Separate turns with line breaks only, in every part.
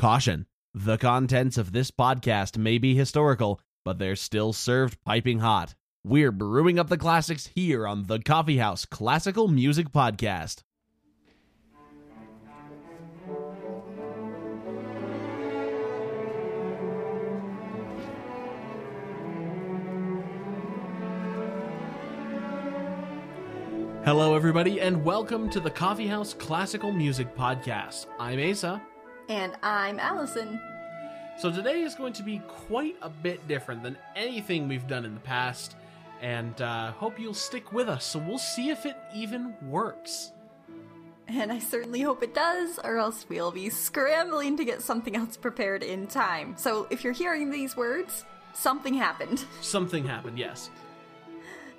Caution The contents of this podcast may be historical, but they're still served piping hot. We're brewing up the classics here on the Coffee House Classical Music Podcast. Hello, everybody, and welcome to the Coffee House Classical Music Podcast. I'm Asa.
And I'm Allison.
So today is going to be quite a bit different than anything we've done in the past, and uh, hope you'll stick with us. So we'll see if it even works.
And I certainly hope it does, or else we'll be scrambling to get something else prepared in time. So if you're hearing these words, something happened.
Something happened, yes.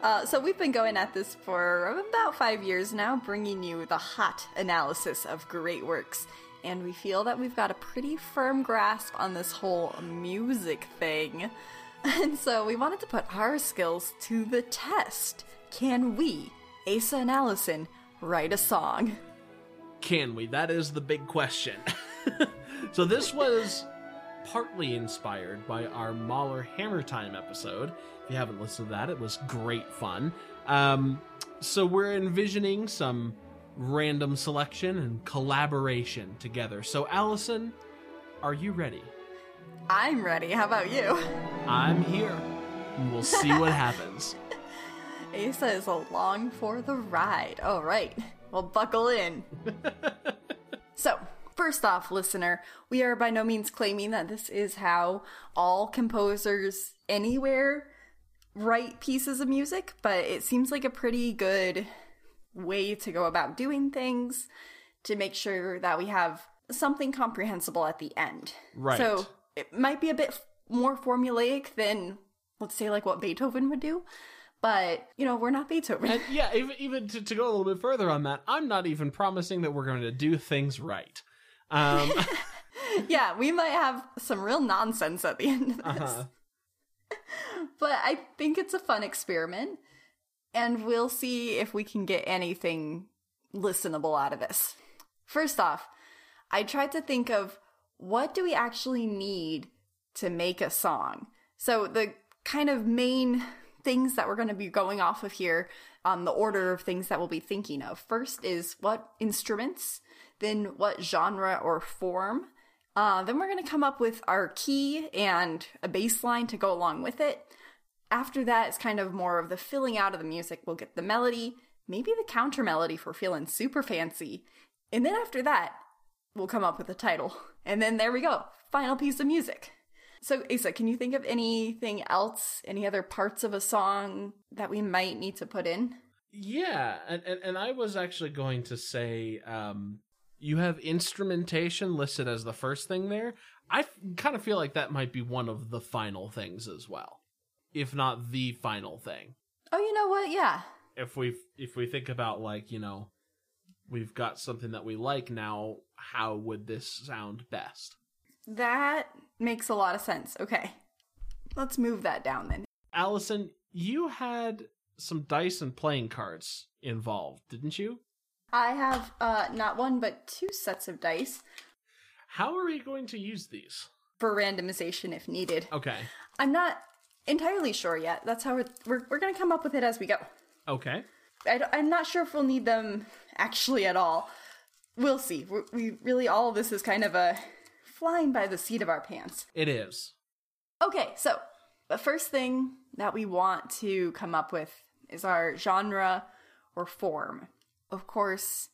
Uh, so we've been going at this for about five years now, bringing you the hot analysis of great works. And we feel that we've got a pretty firm grasp on this whole music thing. And so we wanted to put our skills to the test. Can we, Asa and Allison, write a song?
Can we? That is the big question. so this was partly inspired by our Mahler Hammer Time episode. If you haven't listened to that, it was great fun. Um, so we're envisioning some random selection and collaboration together. So, Allison, are you ready?
I'm ready. How about you?
I'm here. We'll see what happens.
Asa is along for the ride. All right. Well, buckle in. so, First off, listener, we are by no means claiming that this is how all composers anywhere write pieces of music, but it seems like a pretty good way to go about doing things to make sure that we have something comprehensible at the end.
Right.
So it might be a bit more formulaic than, let's say, like what Beethoven would do. But, you know, we're not Beethoven.
And yeah, even, even to, to go a little bit further on that, I'm not even promising that we're going to do things right. Um,
yeah, we might have some real nonsense at the end of this. Uh-huh. but I think it's a fun experiment, and we'll see if we can get anything listenable out of this. First off, I tried to think of what do we actually need to make a song? So the kind of main things that we're going to be going off of here on the order of things that we'll be thinking of. First is what instruments, then what genre or form. Uh, then we're going to come up with our key and a bass line to go along with it. After that, it's kind of more of the filling out of the music. We'll get the melody, maybe the counter melody for feeling super fancy. And then after that, we'll come up with a title. And then there we go, final piece of music. So, Asa, can you think of anything else, any other parts of a song that we might need to put in?
Yeah, and, and, and I was actually going to say um, you have instrumentation listed as the first thing there. I f- kind of feel like that might be one of the final things as well, if not the final thing.
Oh, you know what? Yeah.
If we if we think about like you know, we've got something that we like now. How would this sound best?
That makes a lot of sense. Okay. Let's move that down then.
Allison, you had some dice and playing cards involved, didn't you?
I have uh not one but two sets of dice.
How are we going to use these?
For randomization if needed.
Okay.
I'm not entirely sure yet. That's how we're we're, we're going to come up with it as we go.
Okay.
I, am not sure if we'll need them actually at all. We'll see. We're, we really all of this is kind of a flying by the seat of our pants.
It is.
Okay, so the first thing that we want to come up with is our genre or form. Of course,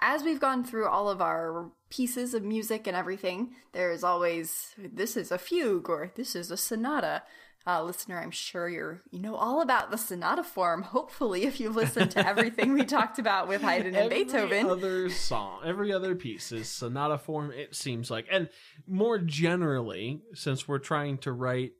as we've gone through all of our pieces of music and everything, there is always this is a fugue or this is a sonata. Uh, listener, I'm sure you're you know all about the sonata form. Hopefully, if you've listened to everything we talked about with Haydn and
every
Beethoven,
other song, every other piece is sonata form. It seems like, and more generally, since we're trying to write,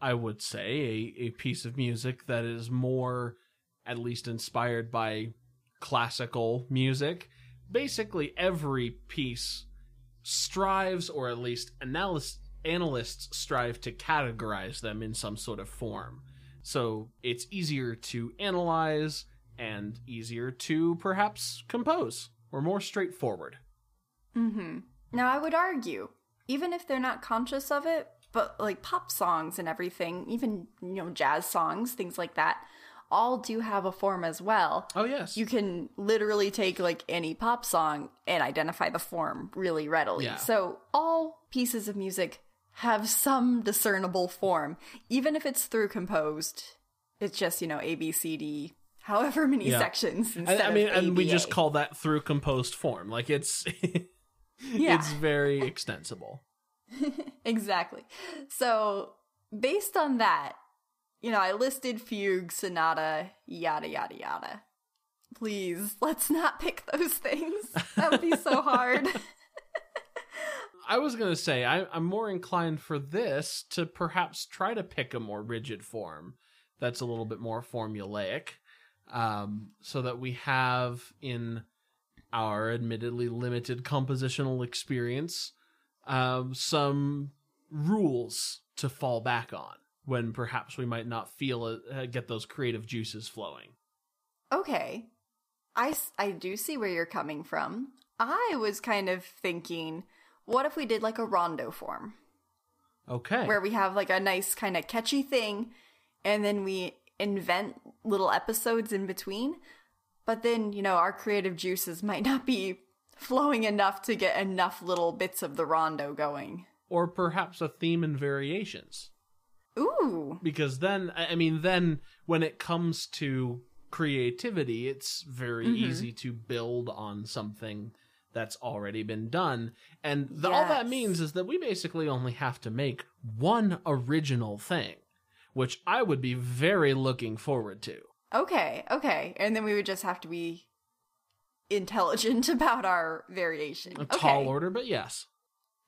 I would say a, a piece of music that is more, at least inspired by classical music. Basically, every piece strives, or at least analysts analysts strive to categorize them in some sort of form. So it's easier to analyze and easier to perhaps compose, or more straightforward.
Mm-hmm. Now, I would argue, even if they're not conscious of it, but like pop songs and everything, even, you know, jazz songs, things like that, all do have a form as well.
Oh yes.
You can literally take like any pop song and identify the form really readily.
Yeah.
So, all pieces of music have some discernible form, even if it's through composed. It's just, you know, A, B, C, D, however many
Yeah.
sections
And,
instead
I mean,
of
and we just call that through composed form. Like it's
Yeah.
it's very extensible.
Exactly. So, based on that, you know, I listed fugue, sonata, yada, yada, yada. Please, let's not pick those things. That would be so hard.
I was gonna say I, I'm more inclined for this to perhaps try to pick a more rigid form that's a little bit more formulaic, um, so that we have in our admittedly limited compositional experience um, some rules to fall back on when perhaps we might not feel it, uh, get those creative juices flowing.
okay. I, I do see where you're coming from. I was kind of thinking, what if we did like a rondo form?
Okay.
where we have like a nice kind of catchy thing and then we invent little episodes in between but then you know our creative juices might not be flowing enough to get enough little bits of the rondo going
or perhaps a theme and variations.
ooh
because then i mean then when it comes to creativity it's very
Mhm.
easy to build on something that's already been done. And the, all that means is that we basically only have to make one original thing which i would be very looking forward to.
Okay okay. And then we would just have to be intelligent about our variation.
A
okay.
tall order but yes.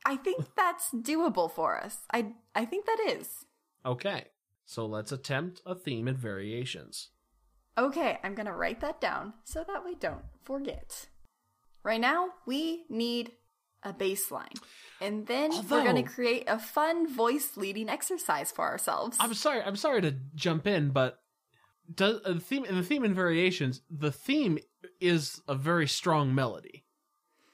I think that's doable for us. I i think that is.
Okay. So let's attempt a theme and variations.
Okay, I'm gonna write that down so that we don't forget. Right now, we need a bass line. And then we're gonna create a fun voice leading exercise for ourselves.
i'm sorry i'm sorry to jump in but does uh, the theme in the theme and variations the theme is a very strong melody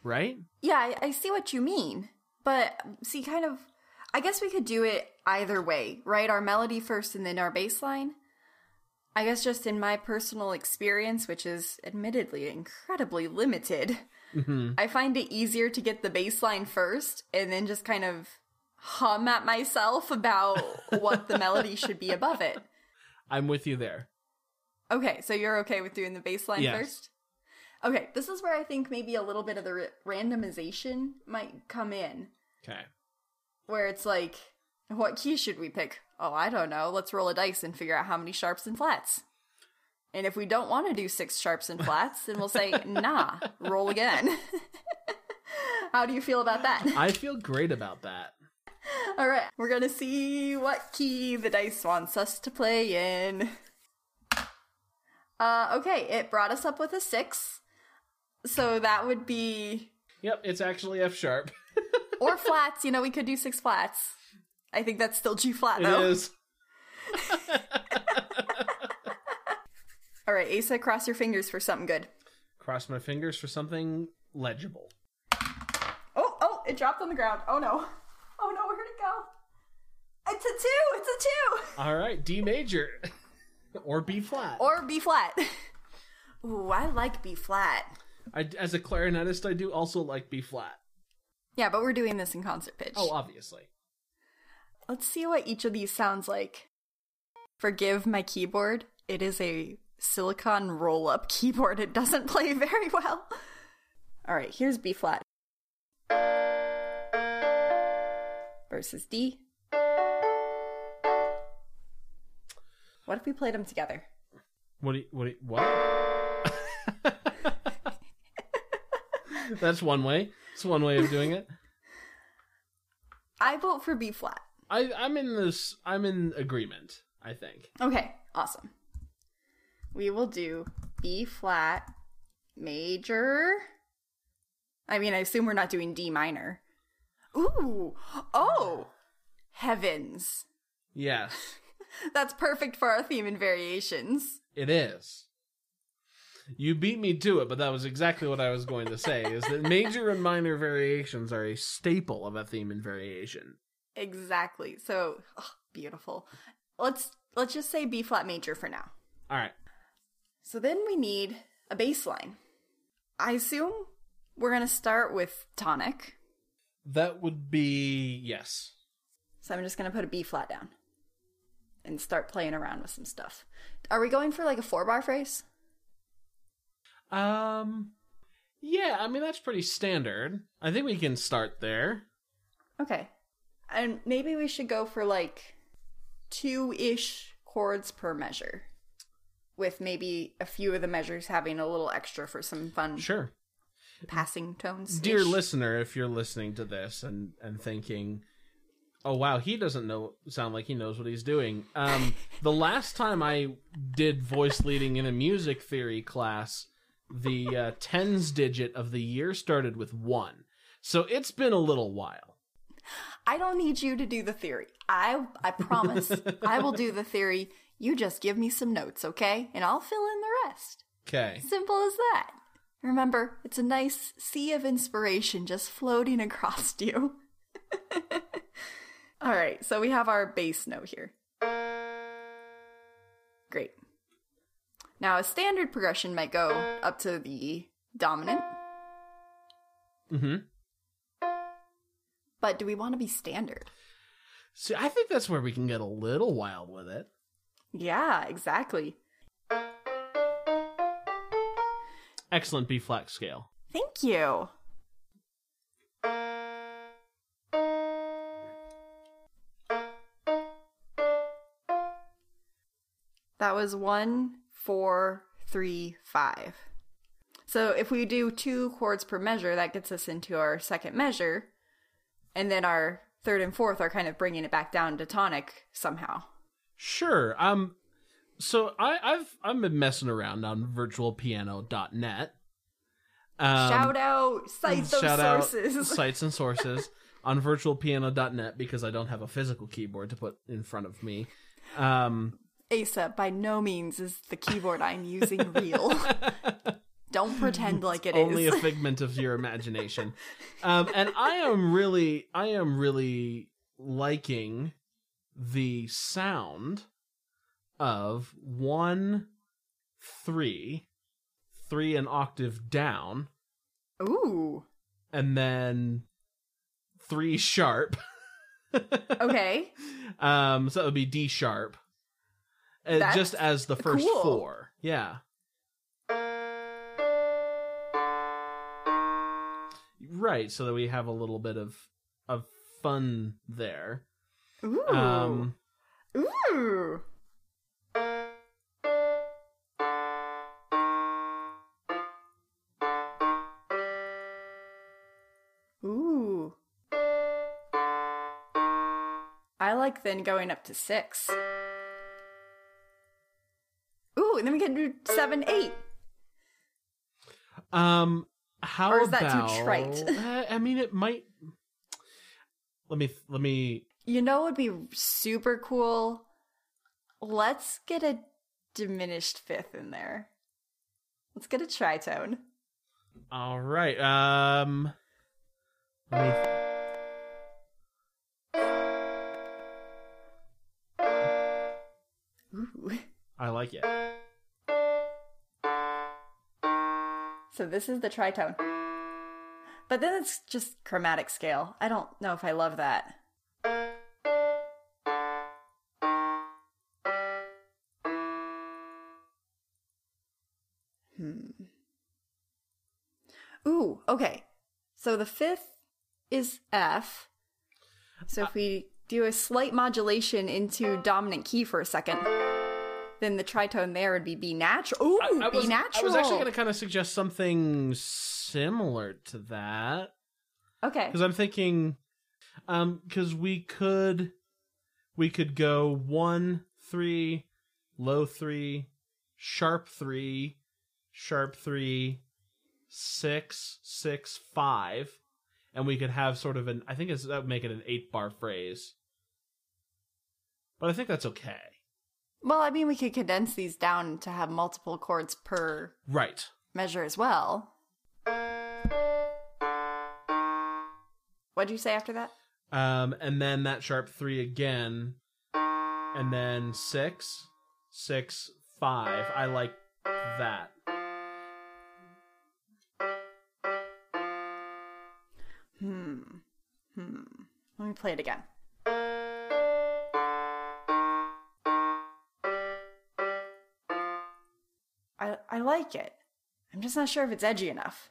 right
yeah, I, I see what you mean. But see, kind of, I guess we could do it either way, right? Our melody first and then our bass line. I guess just in my personal experience, which is admittedly incredibly limited,
hmm
I find it easier to get the bass line first and then just kind of hum at myself about what the melody should be above it.
i'm with you there
Okay, so you're okay with doing the bass line
Yes.
first? Okay, this is where I think maybe a little bit of the ra- randomization might come in,
okay
where it's like, what key should we pick? Oh, I don't know. Let's roll a dice and figure out how many sharps and flats. And if we don't want to do six sharps and flats, then we'll say, nah, roll again. how do you feel about that?
i feel great about that
All right, we're gonna see what key the dice wants us to play in. Uh, okay, it brought us up with a six, so that would be
yep it's actually f sharp
or flats. You know, we could do six flats. I think that's still G flat though.
is.
All right, Asa, cross your fingers for something good.
cross my fingers for something legible
Oh, oh, it dropped on the ground. Oh no, oh no, where'd it go? It's a two. It's a two.
all right d major or b flat
Or B flat. Ooh, I like B flat.
I, as a clarinetist i do also like b flat
Yeah, but we're doing this in concert pitch.
oh obviously
Let's see what each of these sounds like. Forgive my keyboard. It is a silicon roll up keyboard. It doesn't play very well. All right, here's B flat. Versus D. What if we played them together?
what do you, what do you, what that's one way it's one way of doing it
I vote for B flat.
I, I'm in this. I'm in agreement. I think.
Okay, awesome. We will do B flat major. I mean, I assume we're not doing D minor. Ooh, oh, heavens.
Yes,
That's perfect for our theme and variations.
it is. You beat me to it, but that was exactly what I was going to say. Is that major and minor variations are a staple of a theme and variation.
Exactly. So oh, beautiful. Let's let's just say B flat major for now.
All right.
So then we need a bass line. I assume we're gonna start with tonic.
That would be yes.
So I'm just gonna put a B flat down and start playing around with some stuff. Are we going for like a four bar phrase?
Um, yeah. I mean that's pretty standard. I think we can start there.
Okay, and maybe we should go for like two ish chords per measure, with maybe a few of the measures having a little extra for some fun
Sure.
passing tones.
Dear listener, if you're listening to this and and thinking, "Oh wow, he doesn't know sound like he knows what he's doing." Um, the last time I did voice leading in a music theory class, the uh, tens digit of the year started with one, so it's been a little while.
I don't need you to do the theory. I I promise I will do the theory. You just give me some notes, okay? And I'll fill in the rest.
Okay.
Simple as that. Remember, it's a nice sea of inspiration just floating across you. All right, so we have our bass note here. Great. Now, a standard progression might go up to the dominant,
Mm-hmm.
but do we want to be standard?
See, I think that's where we can get a little wild with it.
Yeah, exactly.
Excellent B flat scale.
Thank you. That was one, four, three, five. So if we do two chords per measure, that gets us into our second measure. And then our third and fourth are kind of bringing it back down to tonic somehow.
Sure. Um so I, I've I've been messing around on virtualpiano.net. Um,
Shout out,
shout out
sources.
sites and sources on virtualpiano.net because I don't have a physical keyboard to put in front of me. Um
Asa, by no means is the keyboard I'm using real. Don't pretend like it is.
only a figment of your imagination. Um and I am really I am really liking the sound of one three three an octave down
Ooh.
and then three sharp.
Okay.
um, so that would be D sharp, uh, just as the first
cool.
four. Yeah. Right, so that we have a little bit of of fun there.
Ooh.
Um,
Ooh. Ooh. I like then going up to six. Ooh, and then we can do seven, eight.
um, how
Or is that too trite?
Uh, I mean, it might. Let me let me
You know what would be super cool? Let's get a diminished fifth in there. Let's get a tritone.
All right. Um. Let me.
Ooh.
I like it.
So this is the tritone. But then it's just chromatic scale. I don't know if I love that. Hmm. Ooh, okay. So the fifth is F. So if we do a slight modulation into dominant key for a second, then the tritone there would be B natural. Ooh,
I, I
B
was,
natural.
I was actually going to kind of suggest something similar to that
Okay.
because I'm thinking, um, because we could, we could go one three, low three, sharp three, sharp three, six six five, and we could have sort of an. I think it's that would make it an eight bar phrase. But I think that's okay.
Well, I mean, we could condense these down to have multiple chords per
Right.
measure as well. What'd you say after that?
Um, and then that sharp three again, and then six, six, five. I like that.
Hmm. Hmm. Let me play it again. I I like it. I'm just not sure if it's edgy enough.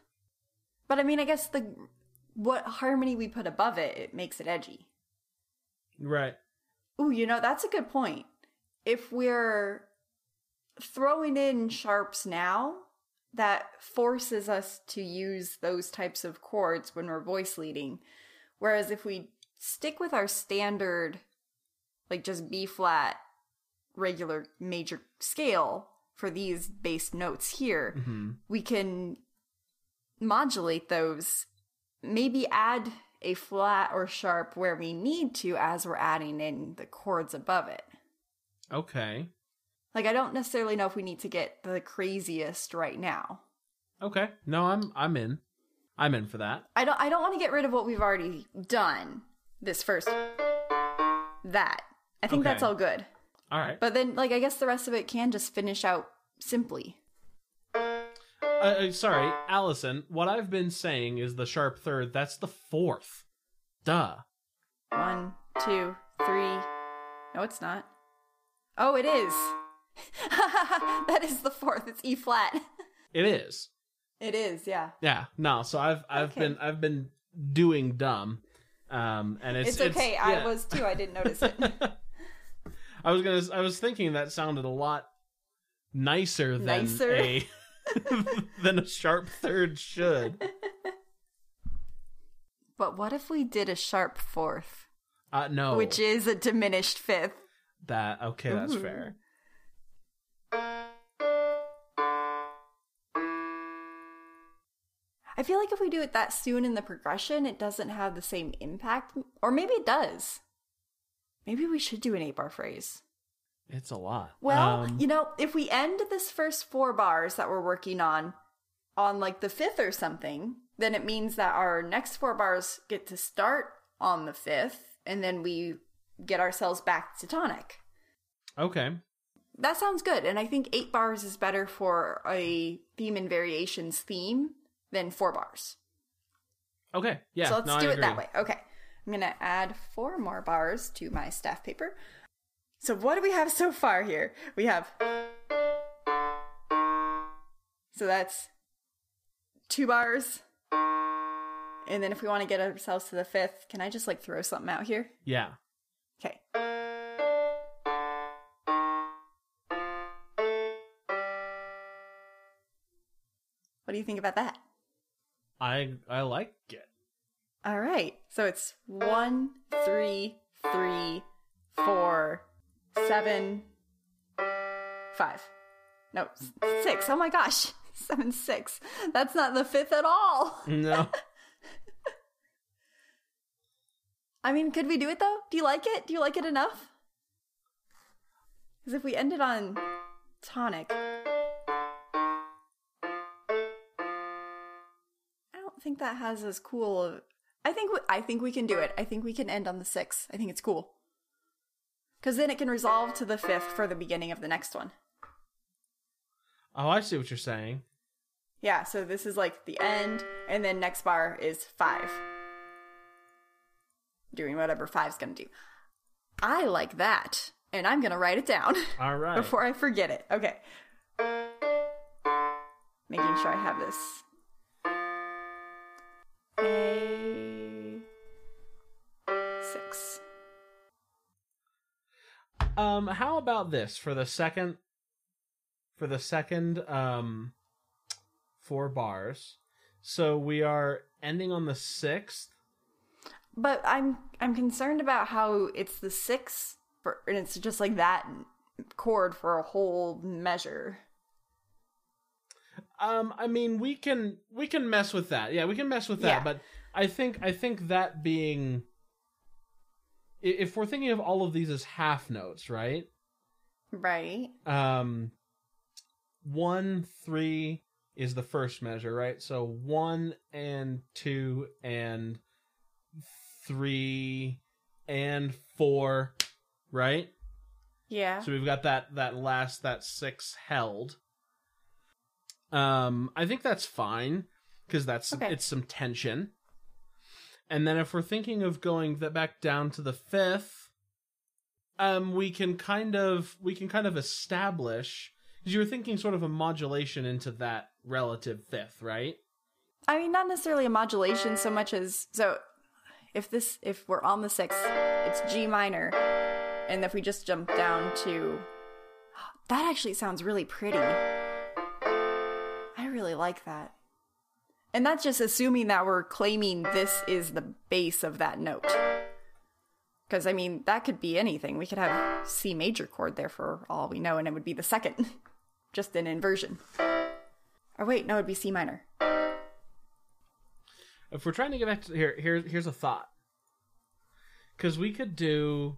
But I mean, I guess the what harmony we put above it, it makes it edgy.
Right.
Ooh, you know, that's a good point. If we're throwing in sharps now, that forces us to use those types of chords when we're voice leading. Whereas if we stick with our standard, like just B flat, regular major scale for these bass notes here,
hmm
we can modulate those, maybe add a flat or sharp where we need to as we're adding in the chords above it.
Okay.
Like I don't necessarily know if we need to get the craziest right now.
Okay. No, I'm I'm in. I'm in for that.
I don't I don't want to get rid of what we've already done this first that. I think that's all good.
All right.
But then like I guess the rest of it can just finish out simply.
Uh, uh, sorry, Allison. What I've been saying is the sharp third. That's the fourth. Duh.
One, two, three. No, it's not. Oh, it is. that is the fourth. It's E flat.
It is.
It is, yeah.
Yeah. No. So I've I've
Okay.
been I've been doing dumb. Um, and it's
It's, okay. I
yeah.
was too. I didn't notice it.
I was gonna. I was thinking that sounded a lot nicer than
Nicer?
a than a sharp third should.
but what if we did a sharp fourth,
Uh, no,
which is a diminished fifth?
that okay. That's
Ooh.
fair.
I feel like if we do it that soon in the progression, it doesn't have the same impact. Or maybe it does. Maybe we should do an eight bar phrase.
It's a lot.
Well,
Um,
you know, if we end this first four bars that we're working on on like the fifth or something, then it means that our next four bars get to start on the fifth, and then we get ourselves back to tonic.
okay.
That sounds good, and I think eight bars is better for a theme and variations theme than four bars.
Okay. Yeah.
so let's
no, I
do it
agree.
that way. Okay. I'm going to add four more bars to my staff paper. So what do we have so far here? We have. So that's two bars. And then if we want to get ourselves to the fifth, can I just like throw something out here?
Yeah.
Okay. What do you think about that?
I I like it.
All right. So it's one, three, three, four, seven, five. No, six. Oh my gosh. Seven, six. That's not the fifth at all.
No.
I mean, could we do it though? Do you like it? Do you like it enough? Because if we ended on tonic, I don't think that has as cool. Of, I think we, I think we can do it. I think we can end on the six. I think it's cool. Because then it can resolve to the fifth for the beginning of the next one.
oh, I see what you're saying.
Yeah, so this is like the end, and then next bar is five. Doing whatever five's gonna do. I like that, and I'm gonna write it down
All right.
before I forget it. Okay. Making sure I have this. A six.
Um, how about this for the second? For the second, um, four bars. So we are ending on the sixth.
But I'm I'm concerned about how it's the sixth for, and it's just like that chord for a whole measure.
Um, I mean, we can we can mess with that. Yeah, we can mess with that.
Yeah.
But I think I think that being, if we're thinking of all of these as half notes, right?
Right.
Um, one, three is the first measure, right? So one and two and three and four, right?
Yeah.
So we've got that that last that six held. Um, I think that's fine because that's
Okay.
it's some tension. And then if we're thinking of going that back down to the fifth, um, we can kind of we can kind of establish because you were thinking sort of a modulation into that relative fifth, right?
I mean, not necessarily a modulation so much as so. If this, if we're on the sixth, it's G minor, and if we just jump down to, that actually sounds really pretty. I really like that, and that's just assuming that we're claiming this is the bass of that note. Because I mean, that could be anything. We could have C major chord there for all we know, and it would be the second, just an inversion. Or wait, no, it'd be C minor.
if we're trying to get back to here, here here's a thought. Because we could do,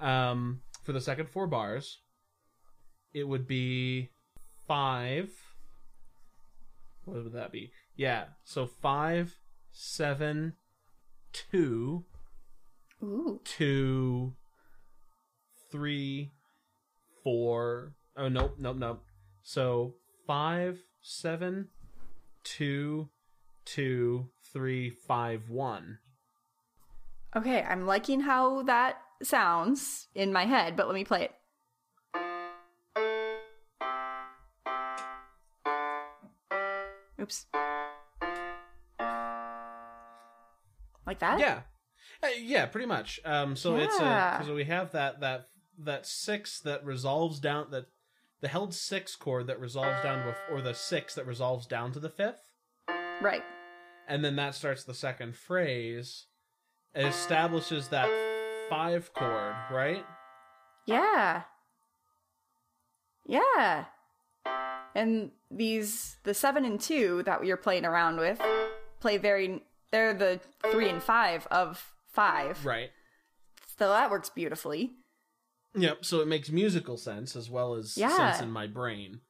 um, for the second four bars, it would be five. What would that be? Yeah, so five, seven, two,
Ooh.
two, three, four. Oh nope, nope, nope. So five, seven, two, two, three, five, one.
Okay, I'm liking how that sounds in my head, but let me play it. Oops. Like that?
Yeah, Uh, yeah, pretty much. Um, so it's a
Yeah.
because we have that that that six that resolves down that the held six chord that resolves down to a, or the six that resolves down to the fifth,
Right.
and then that starts the second phrase. It establishes that five chord, right?
Yeah. Yeah. And these, the seven and two that you're playing around with, play very, they're the three and five of five.
Right.
So that works beautifully.
Yep. So it makes musical sense as well as
Yeah.
sense in my brain.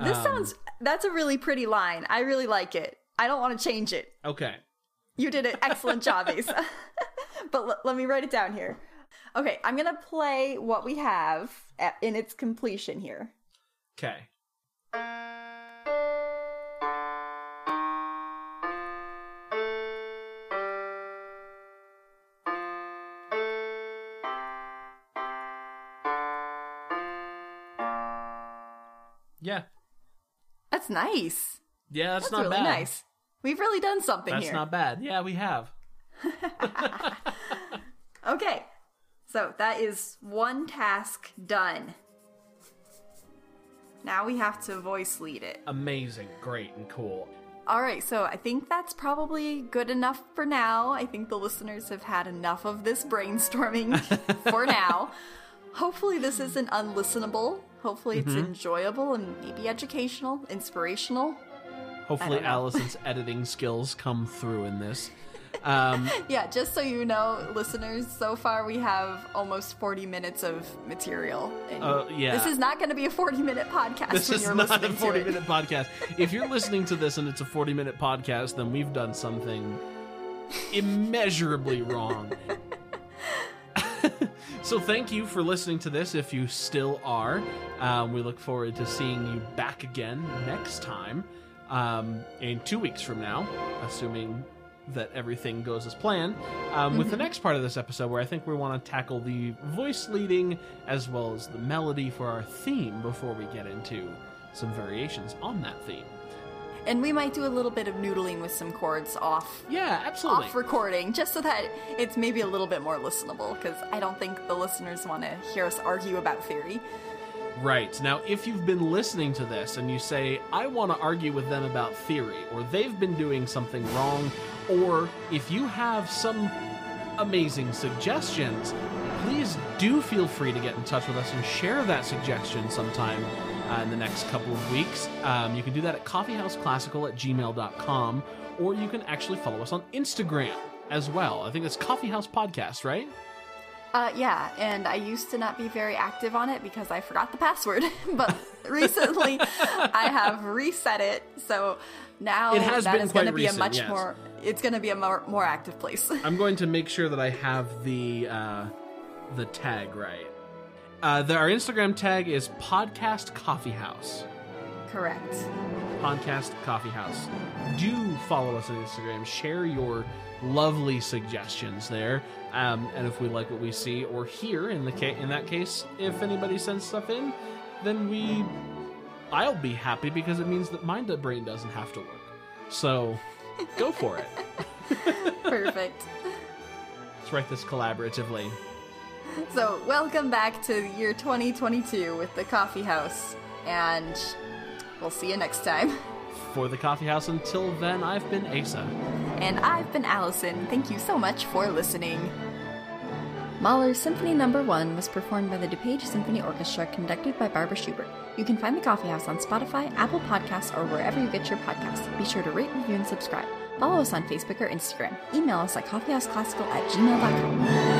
This
Um,
sounds, that's a really pretty line. I really like it. I don't want to change it.
okay.
You did an excellent job, Asa. but l- let me write it down here. Okay, I'm going to play what we have at, in its completion here.
Okay.
That's nice.
Yeah, that's,
That's
not
really
bad.
nice. We've really done something here.
That's
here.
not bad. Yeah, we have.
Okay, so that is one task done. Now we have to voice lead it.
Amazing, great, and cool.
All right, so I think that's probably good enough for now. I think the listeners have had enough of this brainstorming for now. Hopefully, this isn't unlistenable. Hopefully, it's
Mm-hmm.
enjoyable and maybe educational, inspirational.
Hopefully. Allison's editing skills come through in this. Um,
Yeah, just so you know, listeners, so far we have almost 40 minutes of material.
Uh, yeah.
This is not going to be a 40 minute podcast
this
when
is
you're
not a
listening to
40
it.
minute podcast. If you're listening to this and it's a 40 minute podcast, then we've done something immeasurably wrong. so, thank you for listening to this if you still are. Um, we look forward to seeing you back again next time um, in two weeks from now, assuming that everything goes as planned, um, with the next part of this episode where I think we want to tackle the voice leading as well as the melody for our theme before we get into some variations on that theme.
And we might do a little bit of noodling with some chords off
Yeah, absolutely.
off recording just so that it's maybe a little bit more listenable because I don't think the listeners want to hear us argue about theory.
Right. Now, if you've been listening to this and you say, I want to argue with them about theory, or they've been doing something wrong, or if you have some amazing suggestions, please do feel free to get in touch with us and share that suggestion sometime uh, in the next couple of weeks. Um, you can do that at coffeehouseclassical at gmail.com, or you can actually follow us on Instagram as well. I think it's Coffeehouse Podcast, right?
Uh, yeah, and I used to not be very active on it because I forgot the password, but recently I have reset it, so now
It has
that
been
is going to be a much
yes.
more. It's going to be a more, more active place.
I'm going to make sure that I have the uh, the tag right. Uh, the, our Instagram tag is podcast coffee house.
Correct.
Podcast coffee house. Do follow us on Instagram. Share your lovely suggestions there. Um, and if we like what we see or hear, in the ca- in that case, if anybody sends stuff in, then we, I'll be happy because it means that my brain doesn't have to work. So, go for it.
Perfect.
Let's write this collaboratively.
So, welcome back to the year 2022 with the Coffee House, and we'll see you next time.
For the coffee house. Until then, I've been Asa.
And I've been Allison. Thank you so much for listening. Mahler's Symphony Number 1 was performed by the DuPage Symphony Orchestra conducted by Barbara Schubert. You can find The Coffee House on Spotify, Apple Podcasts, or wherever you get your podcasts. Be sure to rate, review, and subscribe. Follow us on Facebook or Instagram. Email us at coffeehouseclassical at gmail.com.